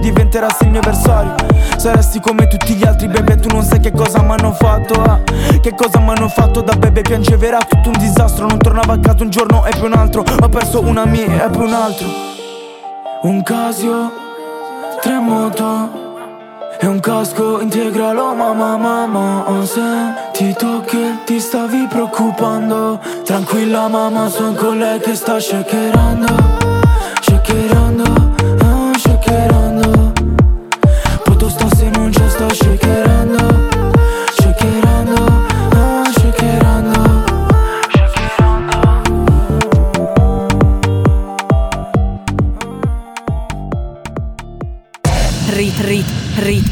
diventerassi il mio avversario Saresti come tutti gli altri bebe Tu non sai che cosa m'hanno fatto eh. Che cosa m'hanno fatto da bebe Piangeva era tutto un disastro. Non tornavo a casa un giorno e poi un altro. Ho perso una mia e poi un altro. Un Casio Tre moto e un casco integralo mamma mamma Ho sentito che ti stavi preoccupando. Tranquilla mamma son con lei che sta shakerando Shakerando, ah, shakerando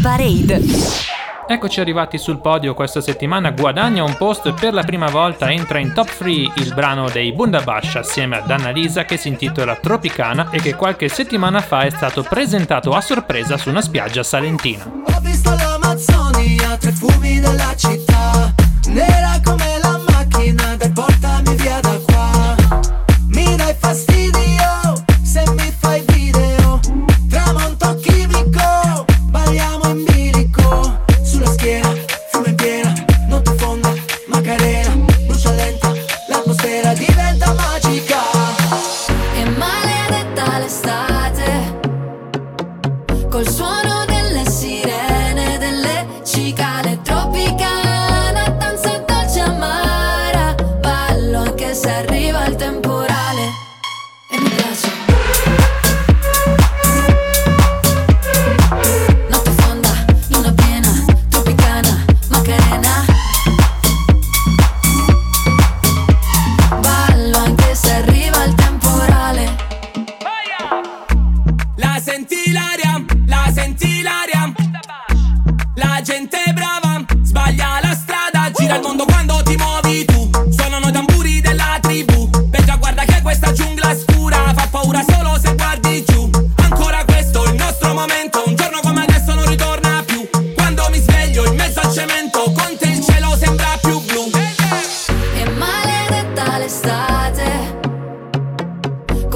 Parade. Eccoci arrivati sul podio questa settimana, guadagna un posto e per la prima volta entra in top 3 il brano dei Bundabash assieme ad Annalisa che si intitola Tropicana e che qualche settimana fa è stato presentato a sorpresa su una spiaggia salentina. Ho visto l'Amazzonia tra i fumi della città Nera come la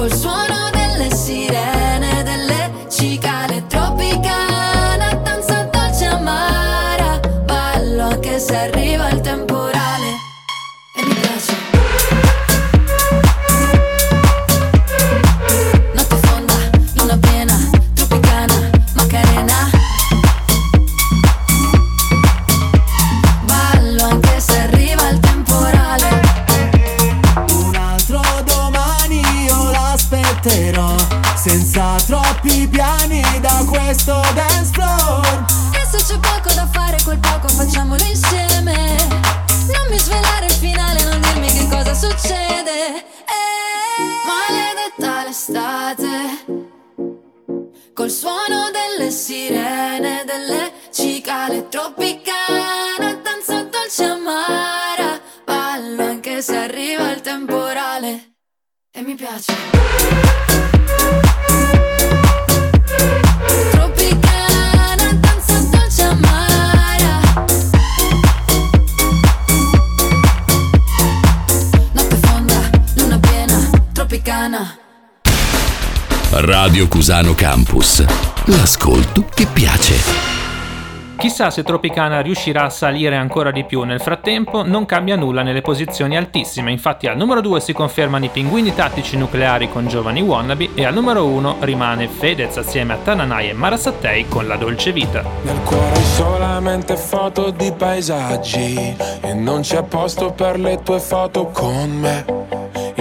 Col suono delle Cusano Campus. L'ascolto che piace. Chissà se Tropicana riuscirà a salire ancora di più. Nel frattempo non cambia nulla nelle posizioni altissime, infatti al numero 2 si confermano i pinguini tattici nucleari con Giovani Wannabe e al numero 1 rimane Fedez assieme a Tananai e Marasattei con La Dolce Vita. Nel cuore solamente foto di paesaggi E non c'è posto per le tue foto con me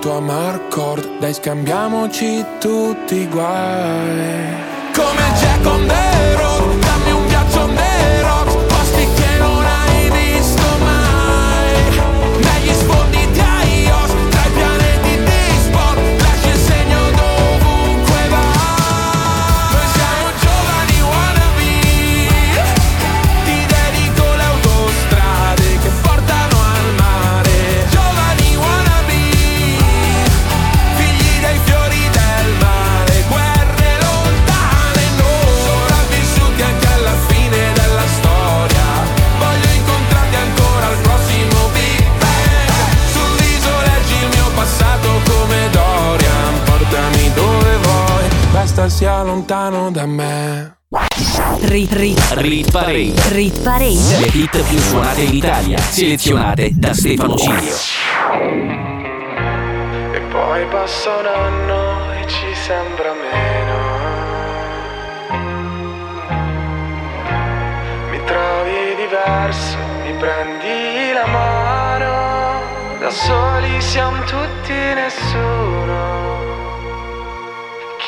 un momento a Marcord, dai scambiamoci tutti i guai. Come Jack on the road, lontano da me Rit, rit, Rit Parade. rit parade. Le hit più suonate in Italia, selezionate da Stefano Cilio. E poi passa un anno e ci sembra meno. Mi trovi diverso, mi prendi la mano. Da soli siamo tutti nessuno.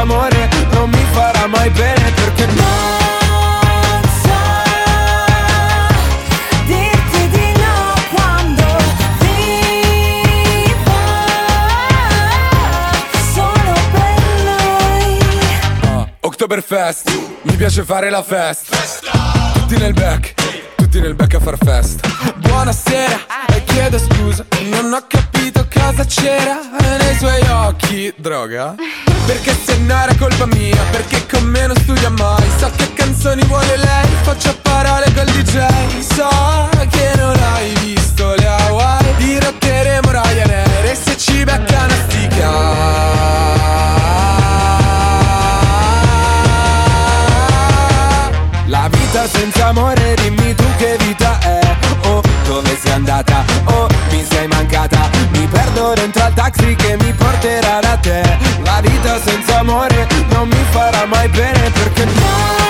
vita senza amore non mi farà mai bene perché no noi. Oktoberfest, mi piace fare la festa. Tutti nel back, tutti nel back a far festa. Buonasera, chiedo scusa Non ho capito cosa c'era nei suoi occhi. Droga? Perché se no era colpa mia Perché con me non studia mai. So che canzoni vuole lei Faccio parole col DJ So che non hai visto le Hawaii Dirotteremo Ryanair. E se ci becca una stica La vita senza amore dimmi andata? Oh, mi sei mancata Mi perdo dentro al taxi che mi porterà da te La vita senza amore non mi farà mai bene perché non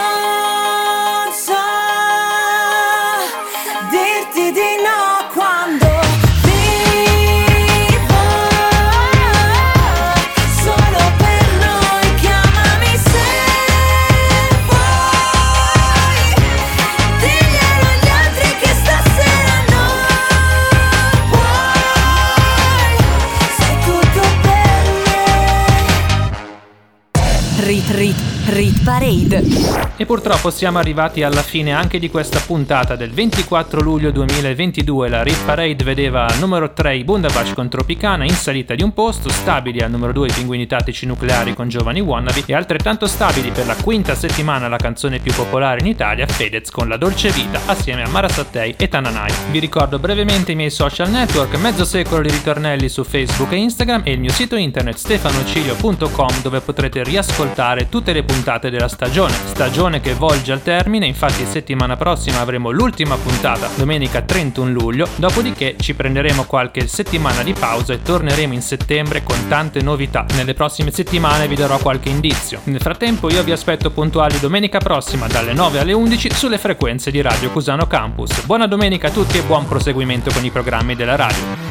Parade. E purtroppo siamo arrivati alla fine anche di questa puntata del 24 luglio 2022. La Rit Parade vedeva al numero 3 i Bundabash con Tropicana in salita di un posto, stabili al numero 2 i Pinguini Tattici Nucleari con Giovani Wannabe e altrettanto stabili per la quinta settimana la canzone più popolare in Italia, Fedez con La Dolce Vita assieme a Mara Sattei e Tananai. Vi ricordo brevemente i miei social network, mezzo secolo di ritornelli su Facebook e Instagram e il mio sito internet stefanocilio.com dove potrete riascoltare tutte le puntate della stagione. Stagione che volge al termine, infatti settimana prossima avremo l'ultima puntata, domenica 31 luglio, dopodiché ci prenderemo qualche settimana di pausa e torneremo in settembre con tante novità. Nelle prossime settimane vi darò qualche indizio. Nel frattempo io vi aspetto puntuali domenica prossima dalle 9 alle 11 sulle frequenze di Radio Cusano Campus. Buona domenica a tutti e buon proseguimento con i programmi della radio.